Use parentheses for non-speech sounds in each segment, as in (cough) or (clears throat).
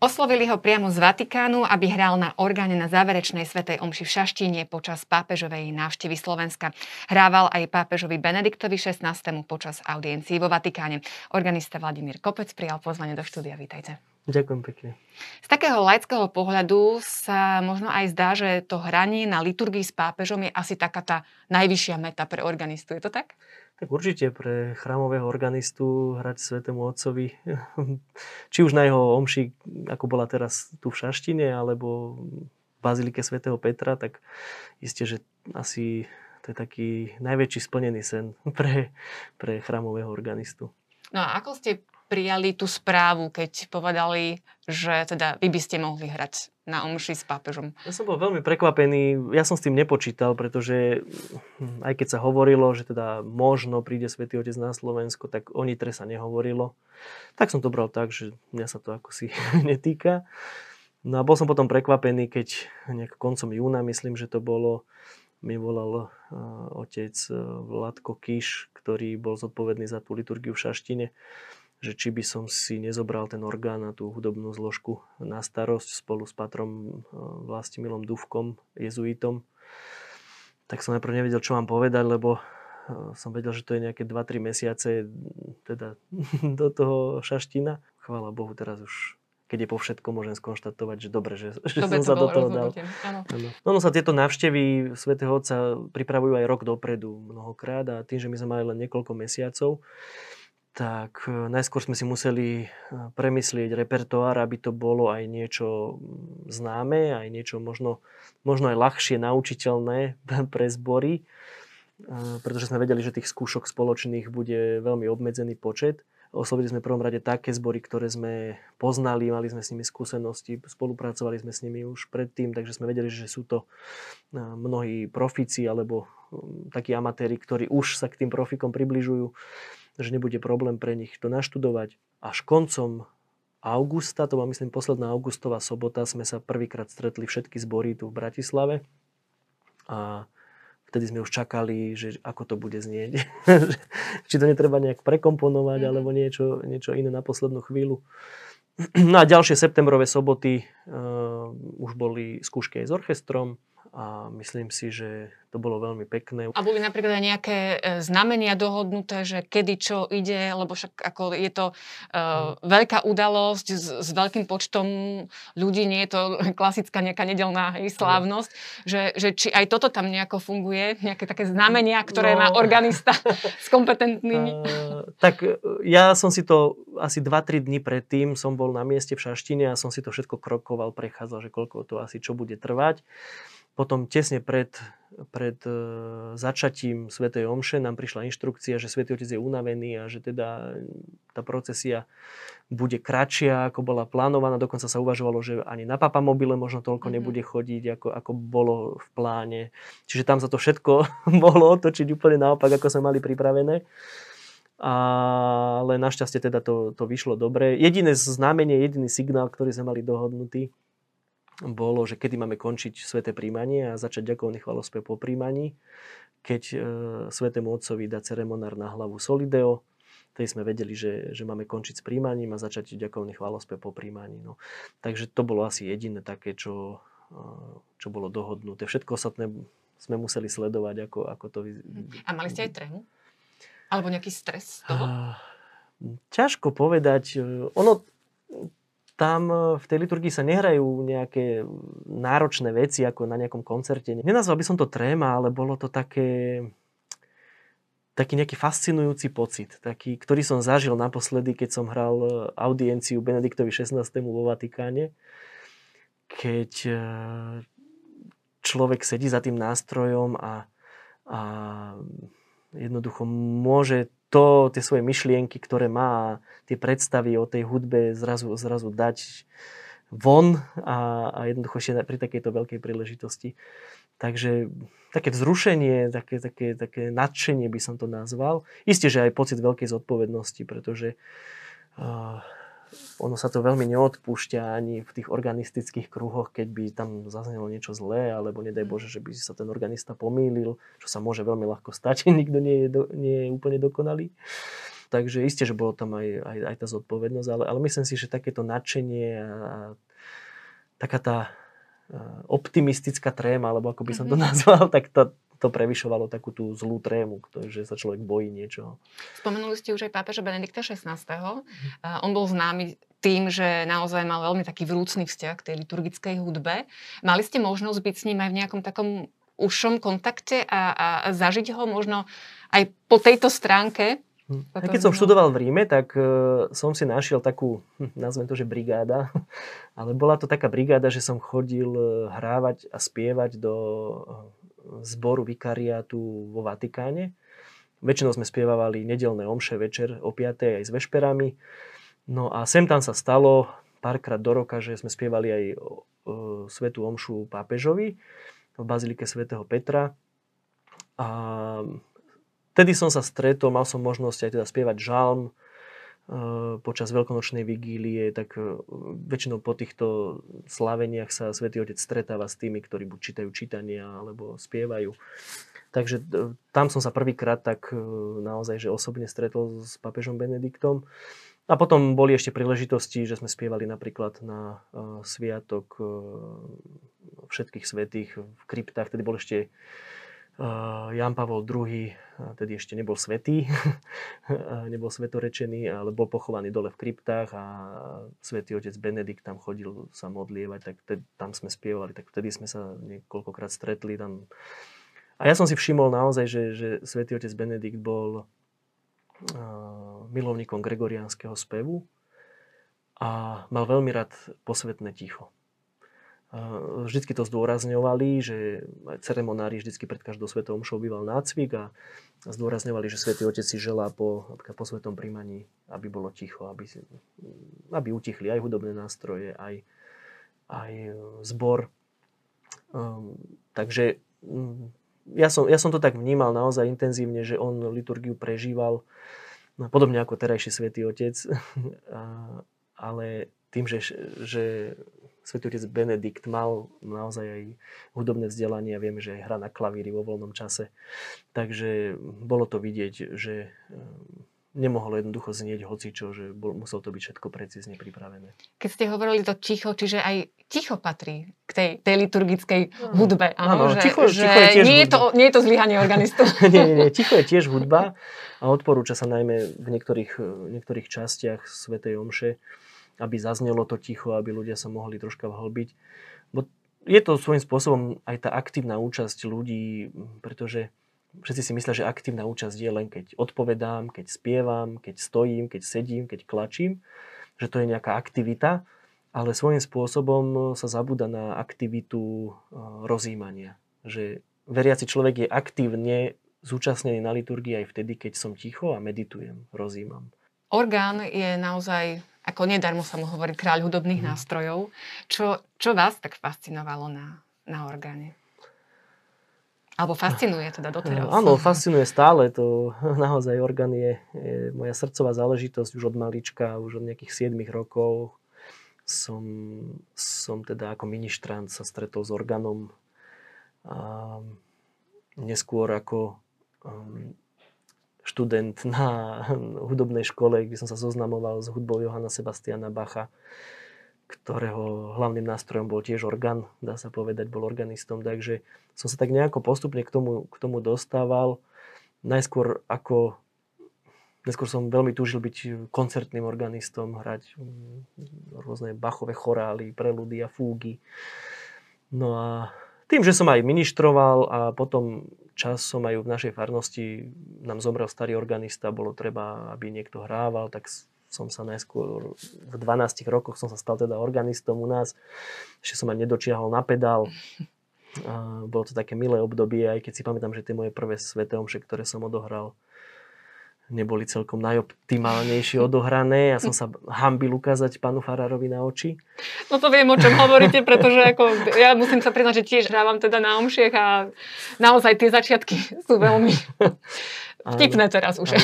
Oslovili ho priamo z Vatikánu, aby hral na orgáne na záverečnej svetej omši v Šaštíne počas pápežovej návštevy Slovenska. Hrával aj pápežovi Benediktovi XVI. počas audiencií vo Vatikáne. Organista Vladimír Kopec prijal pozvanie do štúdia. Vítajte. Ďakujem pekne. Z takého laického pohľadu sa možno aj zdá, že to hranie na liturgii s pápežom je asi taká tá najvyššia meta pre organistu. Je to tak? Tak určite pre chrámového organistu hrať Svetému Otcovi, (laughs) či už na jeho omši, ako bola teraz tu v Šaštine, alebo v Bazilike svätého Petra, tak isté, že asi to je taký najväčší splnený sen (laughs) pre, pre chrámového organistu. No a ako ste prijali tú správu, keď povedali, že teda vy by ste mohli hrať na omši s pápežom? Ja som bol veľmi prekvapený, ja som s tým nepočítal, pretože aj keď sa hovorilo, že teda možno príde Svetý Otec na Slovensko, tak o Nitre sa nehovorilo. Tak som to bral tak, že mňa sa to ako si (laughs) netýka. No a bol som potom prekvapený, keď nejak koncom júna, myslím, že to bolo, mi volal uh, otec uh, Vladko Kiš, ktorý bol zodpovedný za tú liturgiu v Šaštine že či by som si nezobral ten orgán a tú hudobnú zložku na starosť spolu s patrom e, Vlastimilom Duvkom, jezuitom. Tak som najprv nevedel, čo mám povedať, lebo e, som vedel, že to je nejaké 2-3 mesiace teda (laughs) do toho šaština. Chvála Bohu, teraz už keď je po všetko, môžem skonštatovať, že dobre, že, že som sa do toho dal. Ano. No, no sa tieto návštevy svätého Otca pripravujú aj rok dopredu mnohokrát a tým, že my sme mali len niekoľko mesiacov, tak e, najskôr sme si museli e, premyslieť repertoár, aby to bolo aj niečo známe, aj niečo možno, možno aj ľahšie naučiteľné (laughs) pre zbory, e, pretože sme vedeli, že tých skúšok spoločných bude veľmi obmedzený počet. Oslovili sme v prvom rade také zbory, ktoré sme poznali, mali sme s nimi skúsenosti, spolupracovali sme s nimi už predtým, takže sme vedeli, že sú to mnohí profíci alebo takí amatéri, ktorí už sa k tým profikom približujú že nebude problém pre nich to naštudovať. Až koncom augusta, to bola myslím posledná augustová sobota, sme sa prvýkrát stretli všetky zbory tu v Bratislave a vtedy sme už čakali, že ako to bude znieť. (laughs) Či to netreba nejak prekomponovať, mhm. alebo niečo, niečo iné na poslednú chvíľu. (clears throat) No a ďalšie septembrové soboty uh, už boli skúšky aj s orchestrom a myslím si, že to bolo veľmi pekné. A boli napríklad aj nejaké e, znamenia dohodnuté, že kedy čo ide, lebo však ako je to uh, veľká udalosť s, s veľkým počtom ľudí, nie je to (laughs) klasická nejaká nedelná hej, slávnosť, že, že či aj toto tam nejako funguje, nejaké také znamenia, ktoré no, má organista (laughs) s kompetentnými. Uh, tak ja som si to asi 2-3 dní predtým som bol na mieste v Šaštine a som si to všetko krokoval, prechádzal, že koľko to asi čo bude trvať. Potom tesne pred, pred e, začatím Svetej Omše nám prišla inštrukcia, že Svetý Otec je unavený a že teda tá procesia bude kratšia, ako bola plánovaná. Dokonca sa uvažovalo, že ani na papamobile možno toľko mm-hmm. nebude chodiť, ako, ako bolo v pláne. Čiže tam sa to všetko (laughs) mohlo otočiť úplne naopak, ako sme mali pripravené. Ale našťastie teda to, to vyšlo dobre. Jediné znamenie, jediný signál, ktorý sme mali dohodnutý, bolo, že kedy máme končiť sveté príjmanie a začať ďakovný chvalospev po príjmaní, keď e, svetému otcovi dá ceremonár na hlavu solideo, tedy sme vedeli, že, že máme končiť s príjmaním a začať ďakovný chvalospev po príjmaní. No. Takže to bolo asi jediné také, čo, e, čo bolo dohodnuté. Všetko ostatné sme museli sledovať, ako, ako to... A mali ste aj trému? Alebo nejaký stres z toho? Ťažko povedať. Ono, tam e, v tej liturgii sa nehrajú nejaké náročné veci ako na nejakom koncerte. Nenazval by som to tréma, ale bolo to také taký nejaký fascinujúci pocit, taký, ktorý som zažil naposledy, keď som hral e, audienciu Benediktovi XVI. vo Vatikáne, keď e, človek sedí za tým nástrojom a, a jednoducho môže to, tie svoje myšlienky, ktoré má, tie predstavy o tej hudbe zrazu, zrazu dať von a, a jednoducho ešte pri takejto veľkej príležitosti. Takže také vzrušenie, také, také, také nadšenie by som to nazval. Isté, že aj pocit veľkej zodpovednosti, pretože uh, ono sa to veľmi neodpúšťa ani v tých organistických kruhoch, keď by tam zaznelo niečo zlé, alebo nedaj Bože, že by sa ten organista pomýlil, čo sa môže veľmi ľahko stať, (laughs) nikto nie je, do, nie je úplne dokonalý. takže isté, že bolo tam aj, aj, aj tá zodpovednosť, ale, ale myslím si, že takéto nadšenie a, a taká tá optimistická tréma, alebo ako by som to mm-hmm. (laughs) nazval, tak to, to prevyšovalo takú tú zlú trému, že sa človek bojí niečoho. Spomenuli ste už aj pápeža Benedikta XVI. Uh, on bol známy tým, že naozaj mal veľmi taký vrúcný vzťah k tej liturgickej hudbe. Mali ste možnosť byť s ním aj v nejakom takom užšom kontakte a, a zažiť ho možno aj po tejto stránke? Hm. A keď som študoval v Ríme, tak uh, som si našiel takú, hm, nazvem to, že brigáda, (laughs) ale bola to taká brigáda, že som chodil e, hrávať a spievať do e, zboru vikariátu vo Vatikáne. Väčšinou sme spievali nedelné omše večer o 5. aj s vešperami. No a sem tam sa stalo párkrát do roka, že sme spievali aj svetú omšu pápežovi v bazilike svätého Petra. A vtedy som sa stretol, mal som možnosť aj teda spievať žalm počas veľkonočnej vigílie, tak uh, väčšinou po týchto slaveniach sa Svetý Otec stretáva s tými, ktorí buď čítajú čítania alebo spievajú. Takže tam som sa prvýkrát tak naozaj, že osobne stretol s papežom Benediktom. A potom boli ešte príležitosti, že sme spievali napríklad na sviatok všetkých svetých v kryptách. Tedy bol ešte Jan Pavol II, tedy ešte nebol svetý, (laughs) nebol svetorečený, ale bol pochovaný dole v kryptách a svätý otec Benedikt tam chodil sa modlievať, tak tedy, tam sme spievali, tak vtedy sme sa niekoľkokrát stretli tam. A ja som si všimol naozaj, že, že svätý otec Benedikt bol milovníkom gregoriánskeho spevu a mal veľmi rád posvetné ticho. Vždycky to zdôrazňovali, že ceremonári vždycky pred každou svetou omšou býval nácvik a zdôrazňovali, že svätý Otec si želá po, po svetom príjmaní, aby bolo ticho, aby, aby utichli aj hudobné nástroje, aj, aj zbor. Um, takže um, ja som, ja som to tak vnímal naozaj intenzívne, že on liturgiu prežíval no, podobne ako terajší svätý Otec, (laughs) ale tým, že, že Otec Benedikt mal naozaj aj hudobné vzdelanie a vieme, že aj hra na klavíri vo voľnom čase. Takže bolo to vidieť, že nemohlo jednoducho znieť hocičo, že bol, musel to byť všetko precízne pripravené. Keď ste hovorili to ticho, čiže aj ticho patrí k tej, tej liturgickej hudbe. Áno, že, ticho, že ticho je tiež nie, je to, nie je to zlyhanie organistu. (laughs) nie, nie, nie, ticho je tiež hudba a odporúča sa najmä v niektorých, niektorých častiach Svetej Omše, aby zaznelo to ticho, aby ľudia sa mohli troška vhlbiť. Bo je to svojím spôsobom aj tá aktívna účasť ľudí, pretože všetci si myslia, že aktívna účasť je len keď odpovedám, keď spievam, keď stojím, keď sedím, keď klačím, že to je nejaká aktivita, ale svojím spôsobom sa zabúda na aktivitu rozímania. Že veriaci človek je aktívne zúčastnený na liturgii aj vtedy, keď som ticho a meditujem, rozímam. Orgán je naozaj, ako nedarmo sa mu hovorí, kráľ hudobných mm. nástrojov. Čo, čo vás tak fascinovalo na, na orgáne? Alebo fascinuje teda doteraz. Áno, fascinuje stále. To (laughs) naozaj orgán je, je moja srdcová záležitosť už od malička, už od nejakých 7 rokov. Som, som teda ako ministrant sa stretol s orgánom. A neskôr ako um, študent na hudobnej škole, kde som sa zoznamoval s hudbou Johana Sebastiana Bacha ktorého hlavným nástrojom bol tiež orgán, dá sa povedať, bol organistom, takže som sa tak nejako postupne k tomu, k tomu dostával. Najskôr ako Neskôr som veľmi túžil byť koncertným organistom, hrať mm, rôzne bachové chorály, preludy a fúgy. No a tým, že som aj ministroval a potom časom aj v našej farnosti nám zomrel starý organista, bolo treba, aby niekto hrával, tak som sa najskôr v 12 rokoch som sa stal teda organistom u nás. Ešte som aj nedočiahol na pedál. (laughs) A bolo to také milé obdobie, aj keď si pamätám, že tie moje prvé sveté omše, ktoré som odohral, neboli celkom najoptimálnejšie odohrané. Ja som sa hambil ukázať pánu Farárovi na oči. No to viem, o čom hovoríte, pretože ako, ja musím sa priznať, že tiež hrávam teda na omšiech a naozaj tie začiatky sú veľmi Vtipné teraz už.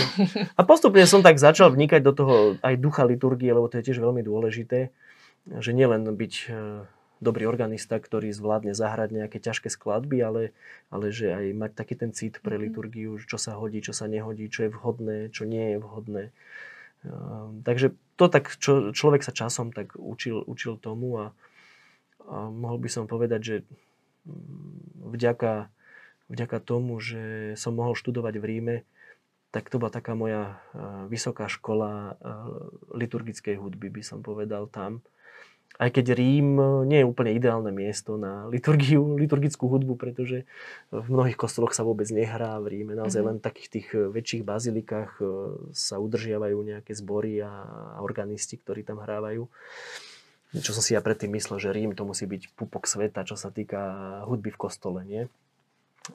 A postupne som tak začal vnikať do toho aj ducha liturgie, lebo to je tiež veľmi dôležité, že nielen byť e, dobrý organista, ktorý zvládne zahrať nejaké ťažké skladby, ale, ale že aj mať taký ten cit pre mhm. liturgiu, čo sa hodí, čo sa nehodí, čo je vhodné, čo nie je vhodné. Ehm, takže to tak čo, človek sa časom tak učil, učil tomu a, a mohol by som povedať, že mm, vďaka, vďaka tomu, že som mohol študovať v Ríme, tak to bola taká moja vysoká škola liturgickej hudby, by som povedal tam aj keď Rím nie je úplne ideálne miesto na liturgiu, liturgickú hudbu, pretože v mnohých kostoloch sa vôbec nehrá v Ríme. Naozaj mm-hmm. len v takých tých e, väčších bazilikách e, sa udržiavajú nejaké zbory a organisti, ktorí tam hrávajú. Čo som si ja predtým myslel, že Rím to musí byť pupok sveta, čo sa týka hudby v kostole, nie?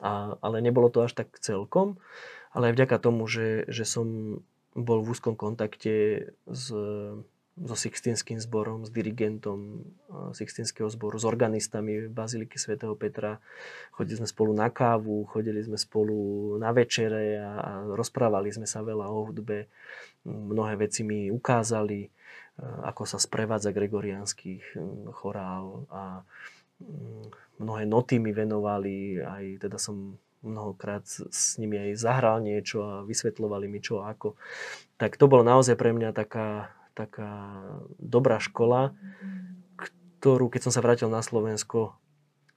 A, ale nebolo to až tak celkom, ale aj vďaka tomu, že, že som bol v úzkom kontakte s so Sixtinským zborom, s dirigentom Sixtinského zboru, s organistami Baziliky svätého Petra. Chodili sme spolu na kávu, chodili sme spolu na večere a, rozprávali sme sa veľa o hudbe. Mnohé veci mi ukázali, ako sa sprevádza gregoriánskych chorál a mnohé noty mi venovali, aj teda som mnohokrát s nimi aj zahral niečo a vysvetľovali mi čo ako. Tak to bolo naozaj pre mňa taká, taká dobrá škola, ktorú, keď som sa vrátil na Slovensko,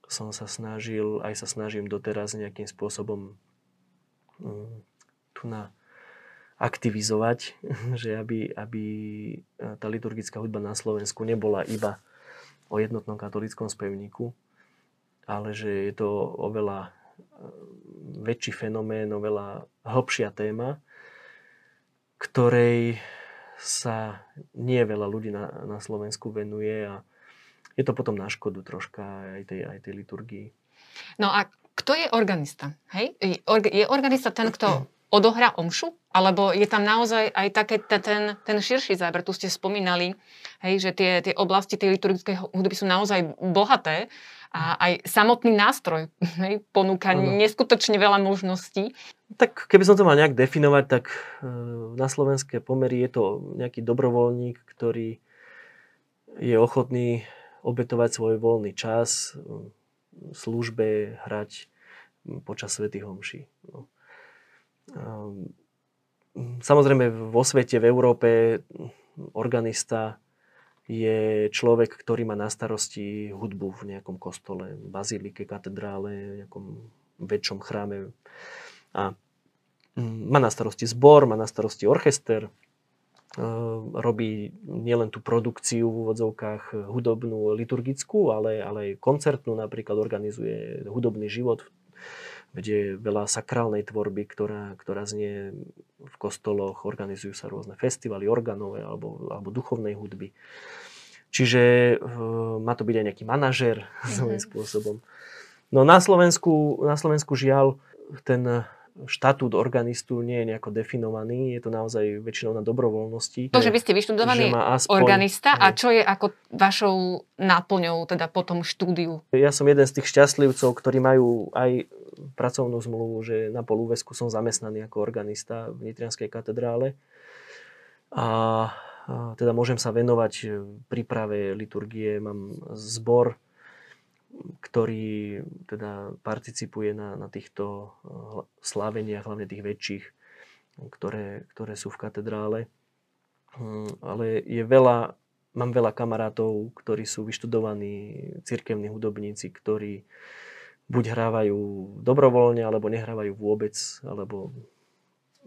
som sa snažil, aj sa snažím doteraz nejakým spôsobom um, tu na aktivizovať, (laughs) že aby, aby tá liturgická hudba na Slovensku nebola iba o jednotnom katolickom spevníku, ale že je to oveľa väčší fenomén, oveľa hlbšia téma, ktorej sa nie veľa ľudí na, na Slovensku venuje a je to potom na škodu troška aj tej, aj tej liturgii. No a kto je organista? Hej? Je organista ten, kto odohrá omšu? Alebo je tam naozaj aj také ten, ten širší záber? Tu ste spomínali, hej, že tie, tie oblasti tej liturgickej hudby sú naozaj bohaté a aj samotný nástroj (laughs) hej, ponúka ano. neskutočne veľa možností. Tak keby som to mal nejak definovať, tak e, na slovenské pomery je to nejaký dobrovoľník, ktorý je ochotný obetovať svoj voľný čas v službe, hrať počas svätých homší. No. Samozrejme vo svete, v Európe organista je človek, ktorý má na starosti hudbu v nejakom kostole, bazilike, katedrále, nejakom väčšom chráme. A mm, má na starosti zbor, má na starosti orchester, e, robí nielen tú produkciu v úvodzovkách hudobnú, liturgickú, ale, ale aj koncertnú, napríklad organizuje hudobný život kde je veľa sakrálnej tvorby, ktorá, ktorá znie v kostoloch, organizujú sa rôzne festivaly organové alebo, alebo duchovnej hudby. Čiže uh, má to byť aj nejaký manažer mm-hmm. (laughs) svojím spôsobom. No na Slovensku, na Slovensku žiaľ ten štatút organistu nie je nejako definovaný, je to naozaj väčšinou na dobrovoľnosti. To, že vy ste vyštudovaný aspoň, organista a čo je ako vašou náplňou teda po tom štúdiu? Ja som jeden z tých šťastlivcov, ktorí majú aj pracovnú zmluvu, že na polúvesku som zamestnaný ako organista v Nitrianskej katedrále. A, a teda môžem sa venovať príprave liturgie, mám zbor, ktorý teda participuje na, na týchto eh, sláveniach, hlavne tých väčších, ktoré, ktoré sú v katedrále. Hm, ale je veľa, mám veľa kamarátov, ktorí sú vyštudovaní cirkevní hudobníci, ktorí buď hrávajú dobrovoľne, alebo nehrávajú vôbec, alebo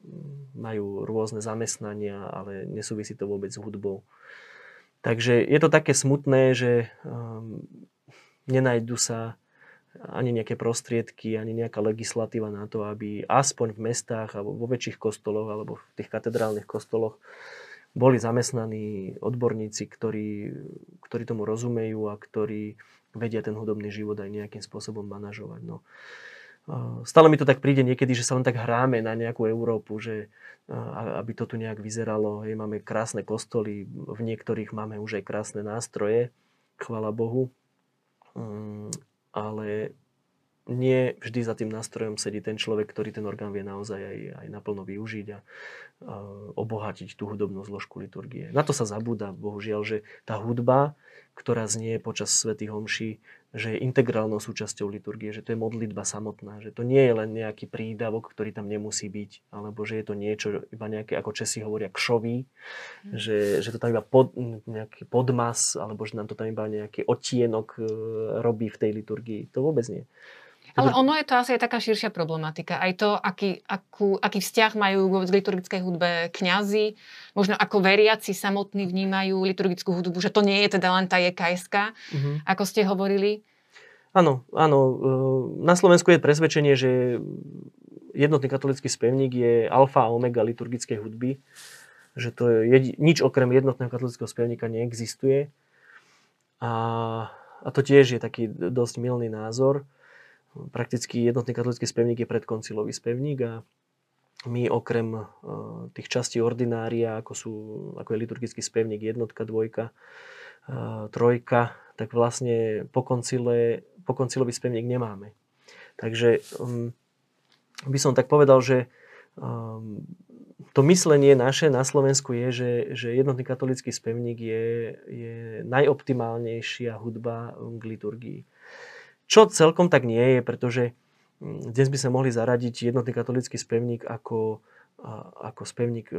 hm, majú rôzne zamestnania, ale nesúvisí to vôbec s hudbou. Takže je to také smutné, že um, nenajdu sa ani nejaké prostriedky, ani nejaká legislatíva na to, aby aspoň v mestách alebo vo väčších kostoloch alebo v tých katedrálnych kostoloch boli zamestnaní odborníci, ktorí, ktorí tomu rozumejú a ktorí vedia ten hudobný život aj nejakým spôsobom manažovať. No. Stále mi to tak príde niekedy, že sa len tak hráme na nejakú Európu, že aby to tu nejak vyzeralo. Hej, máme krásne kostoly, v niektorých máme už aj krásne nástroje, chvala Bohu. Mm, ale nie vždy za tým nástrojom sedí ten človek, ktorý ten orgán vie naozaj aj, aj naplno využiť a obohatiť tú hudobnú zložku liturgie. Na to sa zabúda, bohužiaľ, že tá hudba, ktorá znie počas svätých homší, že je integrálnou súčasťou liturgie, že to je modlitba samotná, že to nie je len nejaký prídavok, ktorý tam nemusí byť, alebo že je to niečo, iba nejaké, ako Česi hovoria, kšový, mm. že, že to tam iba pod, nejaký podmas, alebo že nám to tam iba nejaký odtienok e, robí v tej liturgii. To vôbec nie. Ale ono je to asi aj taká širšia problematika. Aj to, aký, akú, aký vzťah majú v liturgickej hudbe kňazi, možno ako veriaci samotní vnímajú liturgickú hudbu, že to nie je teda len tá jks mm-hmm. ako ste hovorili. Áno, áno. E, na Slovensku je presvedčenie, že jednotný katolický spevník je alfa a omega liturgickej hudby, že to je jedi- nič okrem jednotného katolického spevníka neexistuje. A, a to tiež je taký dosť milný názor prakticky jednotný katolický spevník je predkoncilový spevník a my okrem e, tých častí ordinária, ako, sú, ako je liturgický spevník jednotka, dvojka, e, trojka, tak vlastne po, koncile, po koncilový spevník nemáme. Takže um, by som tak povedal, že um, to myslenie naše na Slovensku je, že, že jednotný katolický spevník je, je najoptimálnejšia hudba k liturgii. Čo celkom tak nie je, pretože mm, dnes by sme mohli zaradiť jednotný katolický spevník ako, ako spevník e,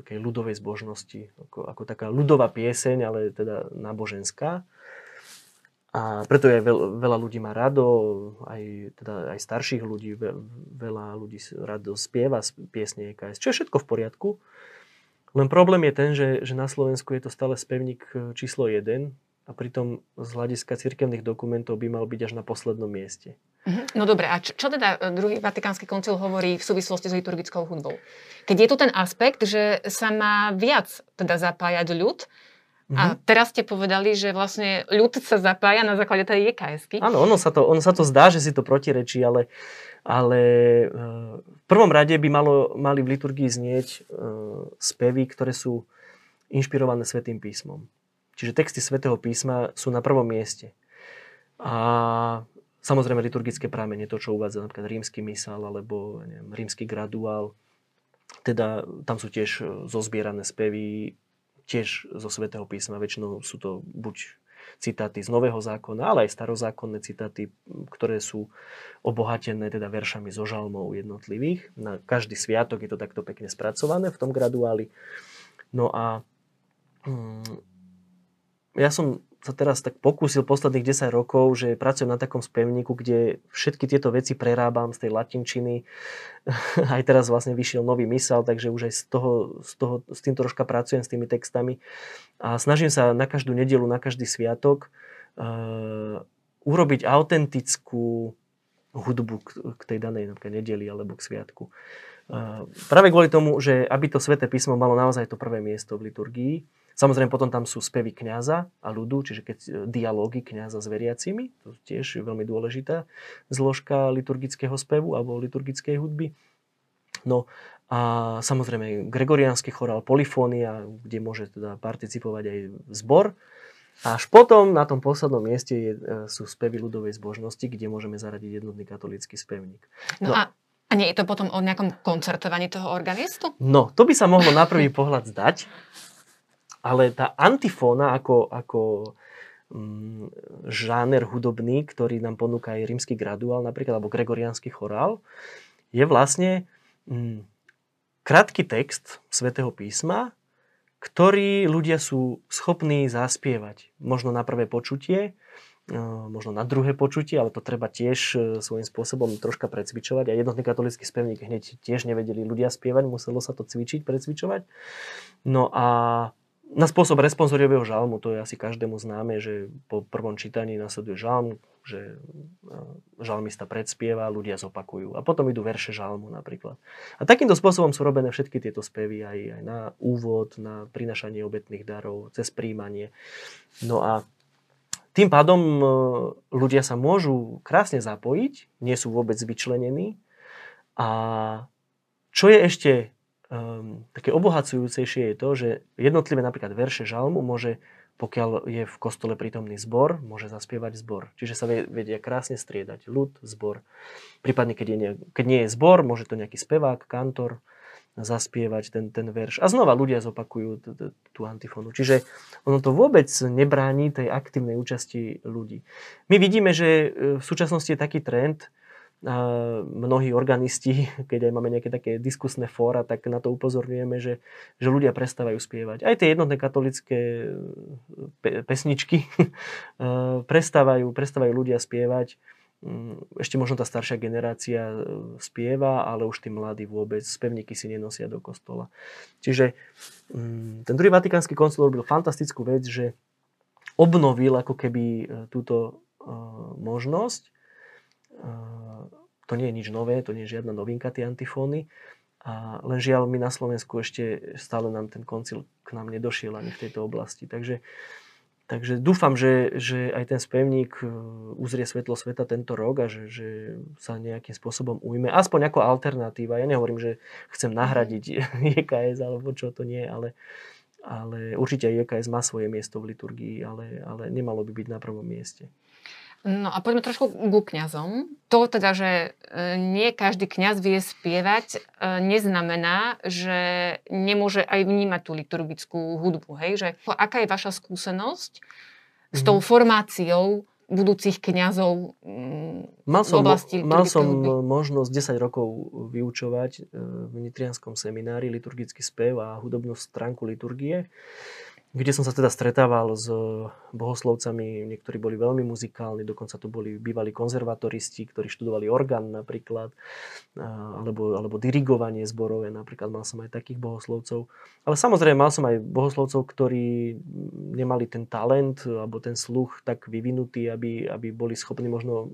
takej ľudovej zbožnosti, ako, ako taká ľudová pieseň, ale teda náboženská. A preto je veľ, veľa ľudí má rado, aj, teda aj starších ľudí, veľa ľudí rado spieva piesne EKS, čo je všetko v poriadku. Len problém je ten, že, že na Slovensku je to stále spevník e, číslo 1, a pritom z hľadiska cirkevných dokumentov by mal byť až na poslednom mieste. Mhm. No dobre, a čo, čo teda e, druhý Vatikánsky koncil hovorí v súvislosti s liturgickou hudbou? Keď je tu ten aspekt, že sa má viac teda zapájať ľud, Mm-hmm. A mhm. teraz ste povedali, že vlastne ľud sa zapája na základe tej jks Áno, ono sa, to, ono sa to zdá, že si to protirečí, ale, ale e, v prvom rade by malo, mali v liturgii znieť e, spevy, ktoré sú inšpirované Svetým písmom. Čiže texty svätého písma sú na prvom mieste. A samozrejme liturgické prámenie, to, čo uvádza napríklad rímsky misál alebo neviem, rímsky graduál, teda tam sú tiež e, zozbierané spevy, tiež zo svätého písma. Väčšinou sú to buď citáty z Nového zákona, ale aj starozákonné citáty, ktoré sú obohatené teda veršami zo žalmov jednotlivých. Na každý sviatok je to takto pekne spracované v tom graduáli. No a mm, ja som sa teraz tak pokúsil posledných 10 rokov, že pracujem na takom spevníku, kde všetky tieto veci prerábam z tej latinčiny. (laughs) Aj teraz vlastne vyšiel nový mysel, takže už aj z toho, z toho, s tým troška pracujem, s tými textami. A snažím sa na každú nedelu, na každý sviatok uh, urobiť autentickú hudbu k, k tej danej napríklad nedeli alebo k sviatku. Uh, práve kvôli tomu, že aby to sväté písmo malo naozaj to prvé miesto v liturgii, Samozrejme potom tam sú spevy kňaza a ľudu, čiže keď e, dialógy kňaza s veriacimi, to tiež je veľmi dôležitá zložka liturgického spevu alebo liturgickej hudby. No a samozrejme gregoriánsky chorál Polifónia, kde môže teda participovať aj zbor. Až potom na tom poslednom mieste je, e, sú spevy ľudovej zbožnosti, kde môžeme zaradiť jednotný katolický spevník. No, no a, a nie je to potom o nejakom koncertovaní toho organistu? No, to by sa mohlo na prvý pohľad zdať, ale tá antifóna ako, ako mm, žáner hudobný, ktorý nám ponúka aj rímsky graduál napríklad, alebo gregoriánsky chorál, je vlastne mm, krátky text svätého písma, ktorý ľudia sú schopní zaspievať. Možno na prvé počutie, e, možno na druhé počutie, ale to treba tiež e, svojím spôsobom troška precvičovať. A jednotný katolický spevník hneď tiež nevedeli ľudia spievať, muselo sa to cvičiť, precvičovať. No a na spôsob responsoriového žalmu, to je asi každému známe, že po prvom čítaní nasleduje žalm, že e, žalmista predspieva, ľudia zopakujú. A potom idú verše žalmu napríklad. A takýmto spôsobom sú robené všetky tieto spevy aj, aj na úvod, na prinašanie obetných darov, cez príjmanie. No a tým pádom e, ľudia sa môžu krásne zapojiť, nie sú vôbec vyčlenení. A čo je ešte um, také obohacujúcejšie je to, že jednotlivé napríklad verše žalmu môže pokiaľ je v kostole prítomný zbor, môže zaspievať zbor. Čiže sa vedia krásne striedať ľud, zbor. Prípadne, keď, je keď nie je zbor, môže to nejaký spevák, kantor zaspievať ten, ten verš. A znova ľudia zopakujú tú antifónu. Čiže ono to vôbec nebráni tej aktívnej účasti ľudí. My vidíme, že v súčasnosti je taký trend, mnohí organisti, (laughs) keď aj máme nejaké také diskusné fóra, tak na to upozorňujeme, že, že ľudia prestávajú spievať. Aj tie jednotné katolické pe- pesničky (laughs) prestávajú, prestávajú ľudia spievať. Mm, ešte možno tá staršia generácia e, spieva, ale už tí mladí vôbec spevníky si nenosia do kostola. Čiže mm, ten druhý vatikánsky koncil robil fantastickú vec, že obnovil ako keby túto možnosť to nie je nič nové, to nie je žiadna novinka, tie antifóny. A len žiaľ, my na Slovensku ešte stále nám ten koncil k nám nedošiel ani v tejto oblasti. Takže, takže dúfam, že, že aj ten spevník e, uzrie svetlo sveta tento rok a že, že sa nejakým spôsobom ujme. Aspoň ako alternatíva. Ja nehovorím, že chcem nahradiť (laughs) JKS alebo čo to nie, ale, ale určite JKS má svoje miesto v liturgii, ale, ale nemalo by byť na prvom mieste. No a poďme trošku ku kňazom. To teda, že e, nie každý kňaz vie spievať, e, neznamená, že nemôže aj vnímať tú liturgickú hudbu. Hej? Že, aká je vaša skúsenosť s tou mhm. formáciou budúcich kňazov mm, mal som, v oblasti Mal som hudby? možnosť 10 rokov vyučovať e, v Nitrianskom seminári liturgický spev a hudobnú stránku liturgie kde som sa teda stretával s bohoslovcami, niektorí boli veľmi muzikálni, dokonca to boli bývalí konzervatoristi, ktorí študovali orgán napríklad, alebo, alebo dirigovanie zborové, napríklad mal som aj takých bohoslovcov. Ale samozrejme mal som aj bohoslovcov, ktorí nemali ten talent alebo ten sluch tak vyvinutý, aby, aby boli schopní možno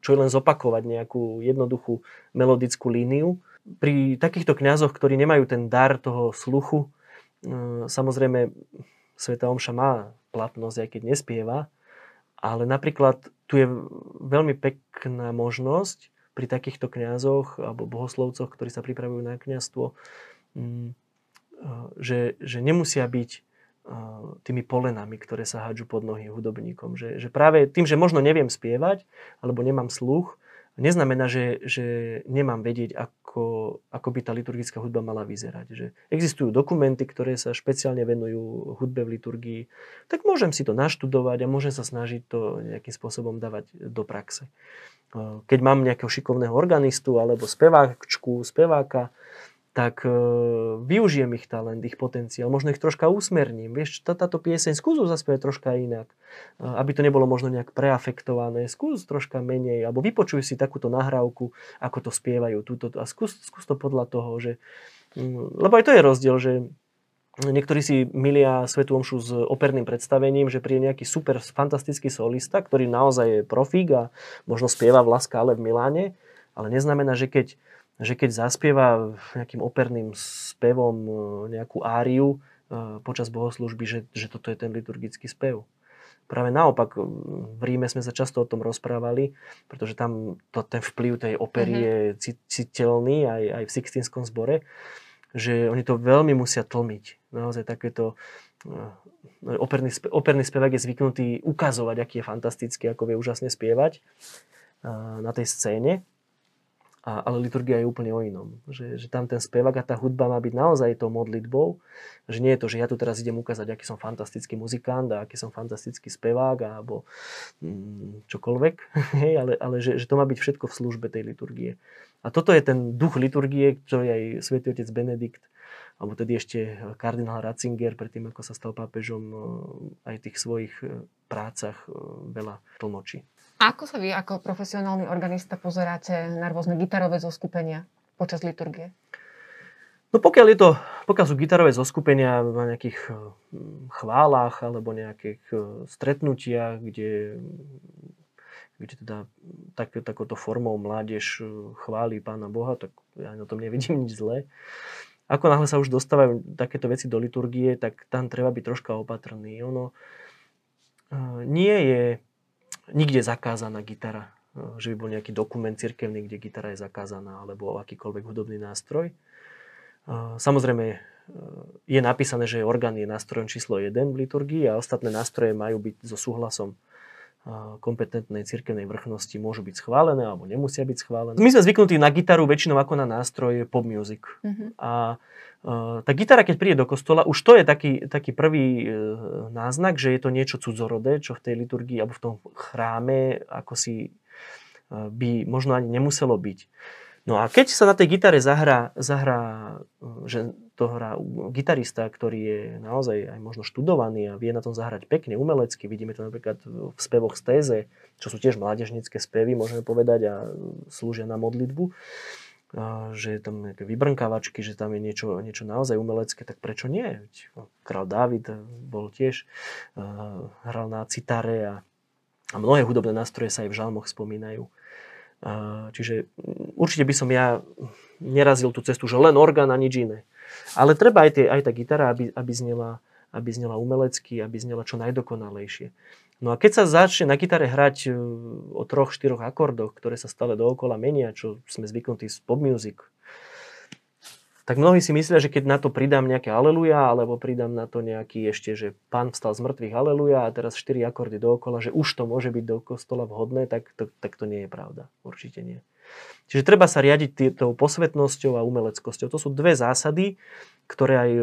čo len zopakovať nejakú jednoduchú melodickú líniu. Pri takýchto kňazoch, ktorí nemajú ten dar toho sluchu, samozrejme Sveta Omša má platnosť, aj keď nespieva, ale napríklad tu je veľmi pekná možnosť pri takýchto kňazoch alebo bohoslovcoch, ktorí sa pripravujú na kňazstvo, mm, že, že nemusia byť tými polenami, ktoré sa hádžu pod nohy hudobníkom. Že, že práve tým, že možno neviem spievať alebo nemám sluch, neznamená, že, že nemám vedieť, ako, ako by tá liturgická hudba mala vyzerať. Že existujú dokumenty, ktoré sa špeciálne venujú hudbe v liturgii, tak môžem si to naštudovať a môžem sa snažiť to nejakým spôsobom dávať do praxe. Keď mám nejakého šikovného organistu alebo speváčku, speváka, tak e, využijem ich talent, ich potenciál, možno ich troška usmerním. Vieš, tá, táto pieseň skúsu zaspievať troška inak, e, aby to nebolo možno nejak preafektované, skús troška menej, alebo vypočuj si takúto nahrávku, ako to spievajú túto, a skús, skús to podľa toho, že... Mm, lebo aj to je rozdiel, že Niektorí si milia Svetú Omšu s operným predstavením, že príde nejaký super fantastický solista, ktorý naozaj je profík a možno spieva v Laskále v Miláne, ale neznamená, že keď že keď zaspieva nejakým operným spevom e, nejakú áriu e, počas bohoslužby, že, že toto je ten liturgický spev. Práve naopak, v Ríme sme sa často o tom rozprávali, pretože tam to, ten vplyv tej opery mm-hmm. je citeľný aj, aj v Sixtinskom zbore, že oni to veľmi musia tlmiť. Naozaj takéto e, operný, operný spevák je zvyknutý ukazovať, aký je fantastický, ako vie úžasne spievať na tej scéne. A, ale liturgia je úplne o inom. Že, že tam ten spevák a tá hudba má byť naozaj tou modlitbou. Že nie je to, že ja tu teraz idem ukázať, aký som fantastický muzikant a aký som fantastický spevák alebo mm, čokoľvek. (laughs) ale ale že, že to má byť všetko v službe tej liturgie. A toto je ten duch liturgie, ktorý aj svätý otec Benedikt alebo tedy ešte kardinál Ratzinger, predtým ako sa stal pápežom, aj v tých svojich e, prácach e, veľa tlmočí. Ako sa vy ako profesionálny organista pozeráte na rôzne gitarové zoskupenia počas liturgie? No pokiaľ, je to, pokiaľ sú gitarové zoskupenia na nejakých hm, chválach alebo nejakých hm, stretnutiach, kde, kde teda tak, takouto formou mládež hm, chváli Pána Boha, tak ja na tom nevidím nič zlé. Ako náhle sa už dostávajú takéto veci do liturgie, tak tam treba byť troška opatrný. Ono nie je nikde zakázaná gitara. Že by bol nejaký dokument cirkevný, kde gitara je zakázaná, alebo akýkoľvek hudobný nástroj. Samozrejme, je napísané, že orgán je nástrojom číslo 1 v liturgii a ostatné nástroje majú byť so súhlasom kompetentnej cirkevnej vrchnosti môžu byť schválené alebo nemusia byť schválené. My sme zvyknutí na gitaru väčšinou ako na nástroj pop music. Uh-huh. A uh, tá gitara, keď príde do kostola, už to je taký, taký prvý uh, náznak, že je to niečo cudzorodé, čo v tej liturgii alebo v tom chráme ako si uh, by možno ani nemuselo byť. No a keď sa na tej gitare zahrá, zahrá že to hrá gitarista, ktorý je naozaj aj možno študovaný a vie na tom zahrať pekne, umelecky, vidíme to napríklad v spevoch z téze, čo sú tiež mládežnícke spevy, môžeme povedať, a slúžia na modlitbu, že je tam nejaké vybrnkávačky, že tam je niečo, niečo naozaj umelecké, tak prečo nie? Král Dávid bol tiež, hral na citare a, a mnohé hudobné nástroje sa aj v žalmoch spomínajú. Čiže určite by som ja nerazil tú cestu, že len orgán a nič iné. Ale treba aj, tie, aj tá gitara, aby, aby, znela, aby znela umelecky, aby znela čo najdokonalejšie. No a keď sa začne na gitare hrať e, o troch, štyroch akordoch, ktoré sa stále dookola menia, čo sme zvyknutí z pop music, tak mnohí si myslia, že keď na to pridám nejaké aleluja, alebo pridám na to nejaký ešte, že pán vstal z mŕtvych aleluja a teraz štyri akordy dookola, že už to môže byť do kostola vhodné, tak to, tak to nie je pravda. Určite nie. Čiže treba sa riadiť tou posvetnosťou a umeleckosťou. To sú dve zásady, ktoré aj e,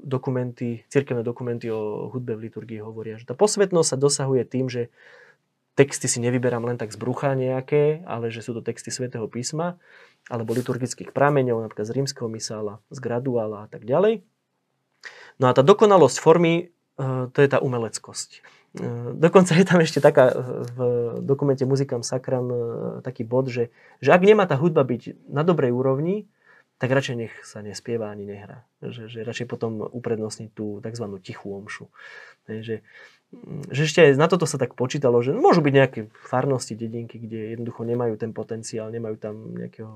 dokumenty, cirkevné dokumenty o hudbe v liturgii hovoria. Že tá posvetnosť sa dosahuje tým, že texty si nevyberám len tak z brucha nejaké, ale že sú to texty svätého písma alebo liturgických prameňov, napríklad z rímskeho misála, z graduála a tak ďalej. No a tá dokonalosť formy, e, to je tá umeleckosť. E, dokonca je tam ešte taká e, v dokumente Muzikam Sakram taký bod, že, že ak nemá tá hudba byť na dobrej úrovni, tak radšej nech sa nespieva ani nehrá. Že, že radšej potom uprednostniť tú tzv. tichú omšu. Že, že ešte aj na toto sa tak počítalo, že môžu byť nejaké farnosti, dedinky, kde jednoducho nemajú ten potenciál, nemajú tam nejakého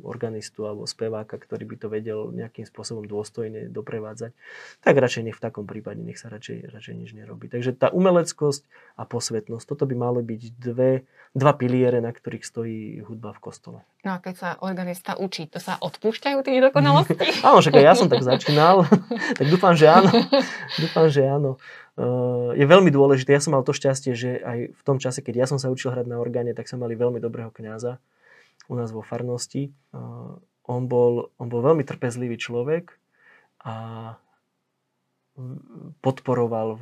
organistu alebo speváka, ktorý by to vedel nejakým spôsobom dôstojne doprevádzať, tak radšej nech v takom prípade nech sa radšej, radšej nič nerobí. Takže tá umeleckosť a posvetnosť, toto by malo byť dve, dva piliere, na ktorých stojí hudba v kostole. No a keď sa organista učí, to sa odpúšťajú tie nedokonalosti? (laughs) áno, však ja som tak začínal, (laughs) tak dúfam, že áno. dúfam, že áno. Eh, je veľmi dôležité. Ja som mal to šťastie, že aj v tom čase, keď ja som sa učil hrať na orgáne, tak sme mali veľmi dobrého kňaza u nás vo farnosti. Eh, on bol, on bol veľmi trpezlivý človek a podporoval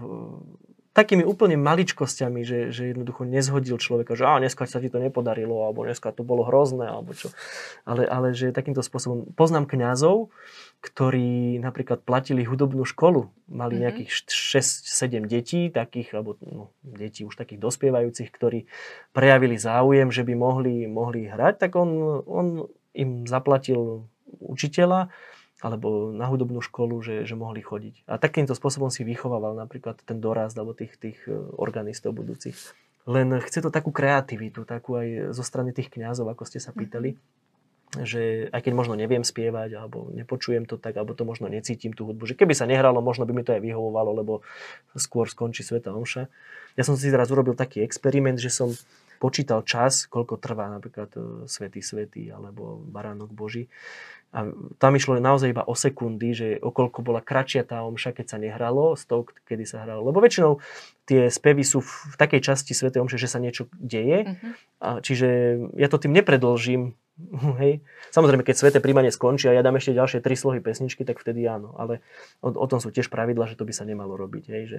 takými úplne maličkosťami, že, že jednoducho nezhodil človeka, že a dneska sa ti to nepodarilo, alebo dneska to bolo hrozné, alebo čo. Ale, ale že takýmto spôsobom poznám kňazov, ktorí napríklad platili hudobnú školu. Mali mm-hmm. nejakých 6-7 detí, takých, alebo no, detí už takých dospievajúcich, ktorí prejavili záujem, že by mohli, mohli hrať, tak on, on im zaplatil učiteľa alebo na hudobnú školu, že, že mohli chodiť. A takýmto spôsobom si vychovával napríklad ten dorast alebo tých, tých e, organistov budúcich. Len chce to takú kreativitu, takú aj zo strany tých kňazov, ako ste sa pýtali, že aj keď možno neviem spievať, alebo nepočujem to tak, alebo to možno necítim tú hudbu, že keby sa nehralo, možno by mi to aj vyhovovalo, lebo skôr skončí Sveta Omša. Ja som si teraz urobil taký experiment, že som počítal čas, koľko trvá napríklad e, Svetý Svetý alebo Baránok Boží. A tam išlo naozaj iba o sekundy, že okolko bola kratšia tá omša, keď sa nehralo, z toho, kedy sa hralo. Lebo väčšinou tie spevy sú v takej časti Sv. omše, že sa niečo deje. Uh-huh. A čiže ja to tým nepredlžím. (laughs) Hej. Samozrejme, keď sveté príjmanie skončí a ja dám ešte ďalšie tri slohy pesničky, tak vtedy áno. Ale o, o tom sú tiež pravidla, že to by sa nemalo robiť. Hej. Že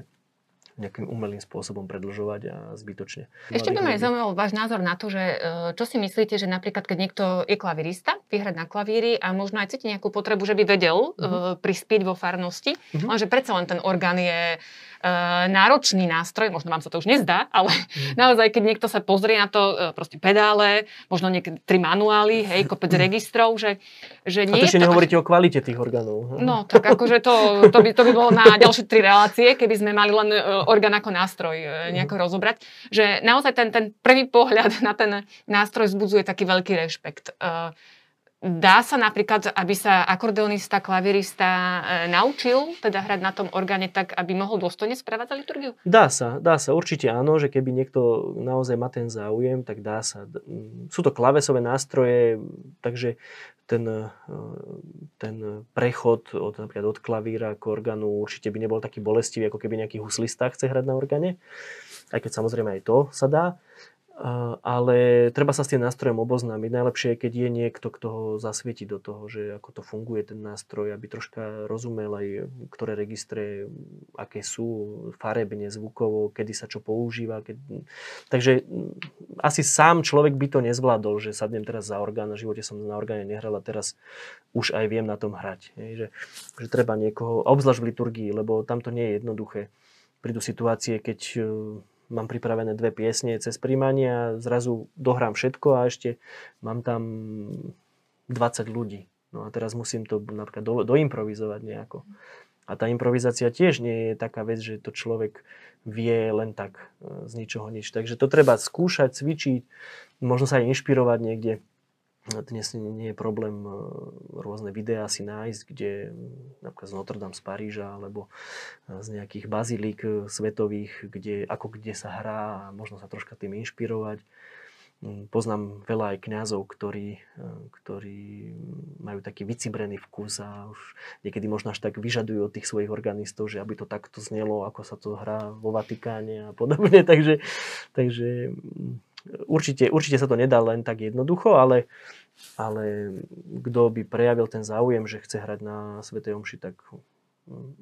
nejakým umelým spôsobom predlžovať a zbytočne. Ešte by ma aj zaujímal váš názor na to, že e, čo si myslíte, že napríklad keď niekto je klavirista, vyhrať na klavíri a možno aj cíti nejakú potrebu, že by vedel uh-huh. prispieť vo farnosti, uh-huh. lenže predsa len ten orgán je uh, náročný nástroj, možno vám sa to už nezdá, ale mm. naozaj, keď niekto sa pozrie na to, proste pedále, možno niekedy tri manuály, hej, kopec mm. registrov, že, že nie... A to ešte nehovoríte o kvalite tých orgánov. No, tak akože to, to, by, to by bolo na ďalšie tri relácie, keby sme mali len orgán ako nástroj uh, nejako mm. rozobrať, že naozaj ten, ten prvý pohľad na ten nástroj vzbudzuje taký veľký rešpekt. Uh, Dá sa napríklad, aby sa akordeonista, klavirista e, naučil teda hrať na tom orgáne tak, aby mohol dôstojne správať liturgiu? Dá sa, dá sa, určite áno, že keby niekto naozaj má ten záujem, tak dá sa. Sú to klavesové nástroje, takže ten, e, ten prechod od, napríklad od klavíra k orgánu určite by nebol taký bolestivý, ako keby nejaký huslista chce hrať na orgáne. Aj keď samozrejme aj to sa dá ale treba sa s tým nástrojom oboznámiť. Najlepšie je, keď je niekto, kto ho zasvieti do toho, že ako to funguje ten nástroj, aby troška rozumel aj, ktoré registre, aké sú farebne, zvukovo, kedy sa čo používa. Keď... Takže mm, asi sám človek by to nezvládol, že sadnem teraz za orgán, v živote som na orgáne nehral a teraz už aj viem na tom hrať. Hej, že, že treba niekoho, obzvlášť v liturgii, lebo tam to nie je jednoduché. Prídu situácie, keď mám pripravené dve piesne cez príjmanie a zrazu dohrám všetko a ešte mám tam 20 ľudí. No a teraz musím to napríklad do, doimprovizovať nejako. A tá improvizácia tiež nie je taká vec, že to človek vie len tak e, z ničoho nič. Takže to treba skúšať, cvičiť, možno sa aj inšpirovať niekde dnes nie je problém e, rôzne videá si nájsť, kde napríklad z Notre Dame z Paríža alebo e, z nejakých bazilík e, svetových, kde, ako kde sa hrá a možno sa troška tým inšpirovať. Mm, poznám veľa aj kňazov, ktorí, ktorí majú taký vycibrený vkus a už niekedy možno až tak vyžadujú od tých svojich organistov, že aby to takto znelo, ako sa to hrá vo Vatikáne a podobne. (laughs) takže, takže mm, určite, určite sa to nedá len tak jednoducho, ale ale kto by prejavil ten záujem, že chce hrať na Svetej Omši, tak mm,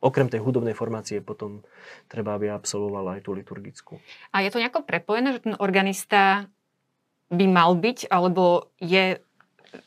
okrem tej hudobnej formácie potom treba, aby absolvoval aj tú liturgickú. A je to nejako prepojené, že ten organista by mal byť, alebo je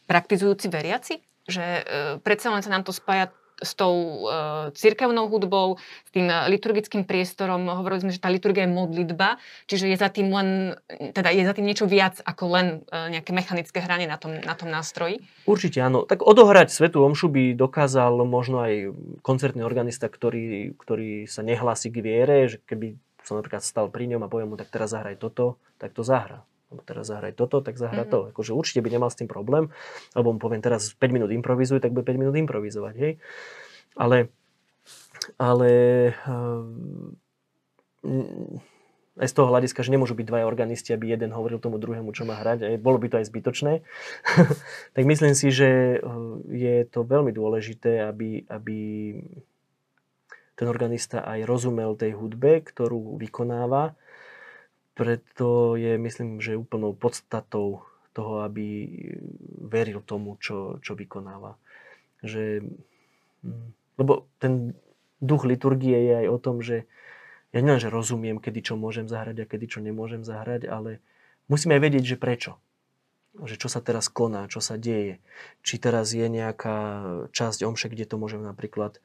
praktizujúci veriaci? Že e, predsa len sa nám to spája s tou uh, cirkevnou hudbou, s tým uh, liturgickým priestorom. Hovorili sme, že tá liturgia je modlitba, čiže je za tým len, teda je za tým niečo viac ako len uh, nejaké mechanické hranie na tom, na tom nástroji. Určite áno. Tak odohrať Svetu Omšu by dokázal možno aj koncertný organista, ktorý, ktorý sa nehlási k viere, že keby som napríklad stal pri ňom a poviem mu, tak teraz zahraj toto, tak to zahrá lebo teraz zahraj toto, tak zahraj mm-hmm. to. Akože určite by nemal s tým problém, alebo mu poviem teraz 5 minút improvizuj, tak bude 5 minút improvizovať, hej. Ale, ale um, aj z toho hľadiska, že nemôžu byť dvaja organisti, aby jeden hovoril tomu druhému, čo má hrať, aj bolo by to aj zbytočné, (laughs) tak myslím si, že uh, je to veľmi dôležité, aby, aby ten organista aj rozumel tej hudbe, ktorú vykonáva preto je, myslím, že úplnou podstatou toho, aby veril tomu, čo, čo vykonáva. Že, hm, lebo ten duch liturgie je aj o tom, že ja neviem, že rozumiem, kedy čo môžem zahrať a kedy čo nemôžem zahrať, ale musíme aj vedieť, že prečo. Že čo sa teraz koná, čo sa deje. Či teraz je nejaká časť omše, kde to môžem napríklad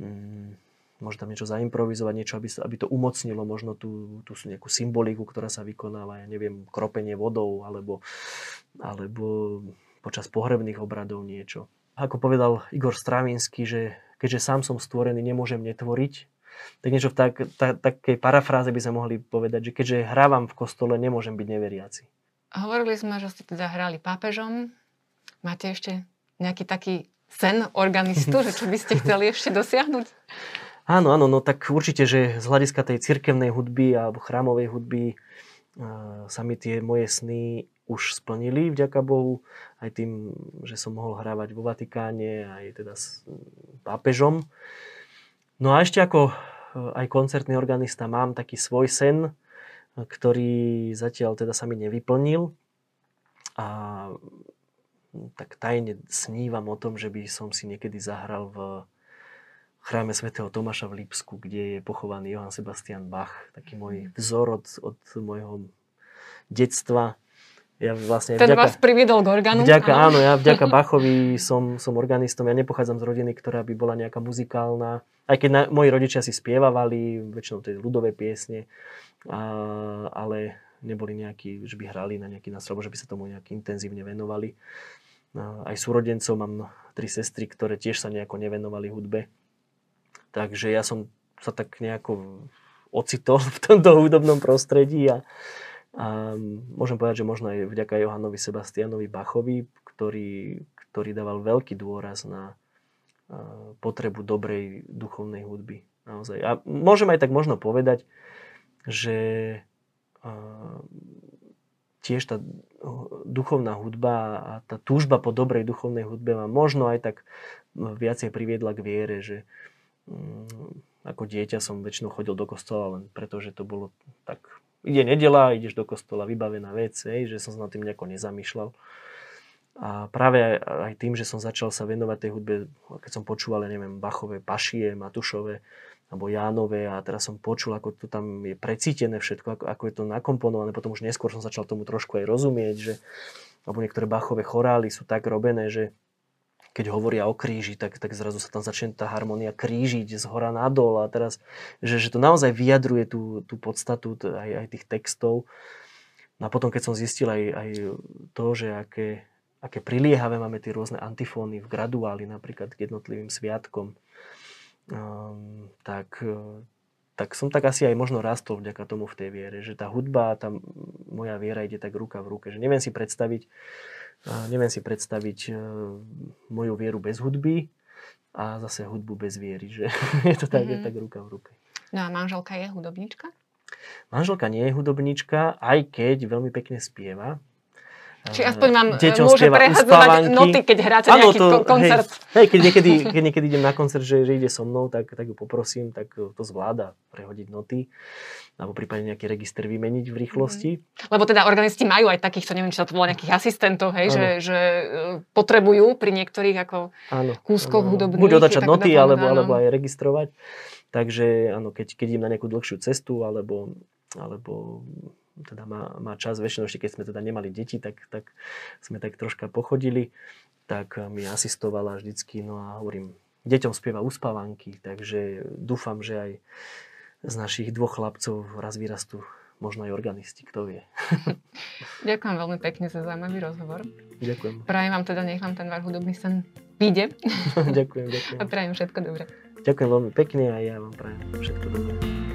hm, môže tam niečo zaimprovizovať, niečo, aby, aby to umocnilo možno tú, tú nejakú symboliku, ktorá sa vykonáva, ja neviem, kropenie vodou alebo, alebo počas pohrebných obradov niečo. Ako povedal Igor Stravinsky, že keďže sám som stvorený, nemôžem netvoriť, tak niečo v tak, tak, takej parafráze by sme mohli povedať, že keďže hrávam v kostole, nemôžem byť neveriaci. Hovorili sme, že ste teda hrali pápežom. Máte ešte nejaký taký sen organistu, (laughs) že čo by ste chceli ešte dosiahnuť? Áno, áno, no tak určite, že z hľadiska tej cirkevnej hudby alebo chrámovej hudby sa mi tie moje sny už splnili, vďaka Bohu, aj tým, že som mohol hrávať vo Vatikáne, aj teda s pápežom. No a ešte ako aj koncertný organista mám taký svoj sen, ktorý zatiaľ teda sa mi nevyplnil. A tak tajne snívam o tom, že by som si niekedy zahral v chráme svätého Tomáša v Lipsku, kde je pochovaný Johann Sebastian Bach, taký môj mhm. vzor od, od môjho detstva. Ja vlastne Ten vďaka, vás priviedol k orgánu? Vďaka, áno. áno, ja vďaka (laughs) Bachovi som, som organistom. Ja nepochádzam z rodiny, ktorá by bola nejaká muzikálna. Aj keď na, moji rodičia si spievavali, väčšinou tie ľudové piesne, a, ale neboli nejakí, že by hrali na nejaký nástroj, že by sa tomu nejak intenzívne venovali. A, aj súrodencov mám tri sestry, ktoré tiež sa nejako nevenovali hudbe. Takže ja som sa tak nejako ocitol v tomto hudobnom prostredí a, A môžem povedať, že možno aj vďaka Johanovi Sebastianovi Bachovi, ktorý, ktorý dával veľký dôraz na potrebu dobrej duchovnej hudby. Naozaj. A môžem aj tak možno povedať, že tiež tá duchovná hudba a tá túžba po dobrej duchovnej hudbe ma možno aj tak viacej priviedla k viere, že ako dieťa som väčšinou chodil do kostola len preto, že to bolo tak ide nedela, ideš do kostola, vybavená vec, hej, že som sa nad tým nejako nezamýšľal. A práve aj, tým, že som začal sa venovať tej hudbe, keď som počúval, ja neviem, Bachové, Pašie, Matušové, alebo Jánové a teraz som počul, ako to tam je precítené všetko, ako, ako je to nakomponované. Potom už neskôr som začal tomu trošku aj rozumieť, že alebo niektoré Bachové chorály sú tak robené, že keď hovoria o kríži, tak, tak zrazu sa tam začne tá harmonia krížiť z hora nadol a teraz, že, že to naozaj vyjadruje tú, tú podstatu aj, aj tých textov. No a potom, keď som zistil aj, aj to, že aké, aké priliehavé máme tie rôzne antifóny v graduáli napríklad k jednotlivým sviatkom, um, tak, tak som tak asi aj možno rastol vďaka tomu v tej viere, že tá hudba, tá moja viera ide tak ruka v ruke, že neviem si predstaviť, neviem si predstaviť e, moju vieru bez hudby a zase hudbu bez viery, že (laughs) je to tak, mm-hmm. je tak ruka v ruke. No a manželka je hudobníčka? Manželka nie je hudobníčka, aj keď veľmi pekne spieva. Či aspoň mám, Deťom môže prehadzovať noty, keď hráte ano, nejaký to, koncert. Hej, hej, keď, niekedy, keď niekedy idem na koncert, že, že ide so mnou, tak, tak ju poprosím, tak to zvláda prehodiť noty alebo prípadne nejaký register vymeniť v rýchlosti. Mm. Lebo teda organisti majú aj takýchto, neviem, či to volá nejakých asistentov, hej, že, že e, potrebujú pri niektorých ako ano, kúskoch ano. hudobných. Buď odačať noty, alebo, alebo aj registrovať. Takže áno, keď, keď idem na nejakú dlhšiu cestu, alebo, alebo teda má, má čas, väčšinou ešte keď sme teda nemali deti, tak, tak sme tak troška pochodili, tak mi asistovala vždycky, no a hovorím, deťom spieva uspávanky, takže dúfam, že aj z našich dvoch chlapcov raz vyrastú možno aj organisti, kto vie. (laughs) ďakujem veľmi pekne za zaujímavý rozhovor. Ďakujem. Prajem vám teda, nech vám ten váš hudobný sen vyjde. (laughs) (laughs) ďakujem, ďakujem. A prajem všetko dobré. Ďakujem veľmi pekne a ja vám prajem všetko dobré.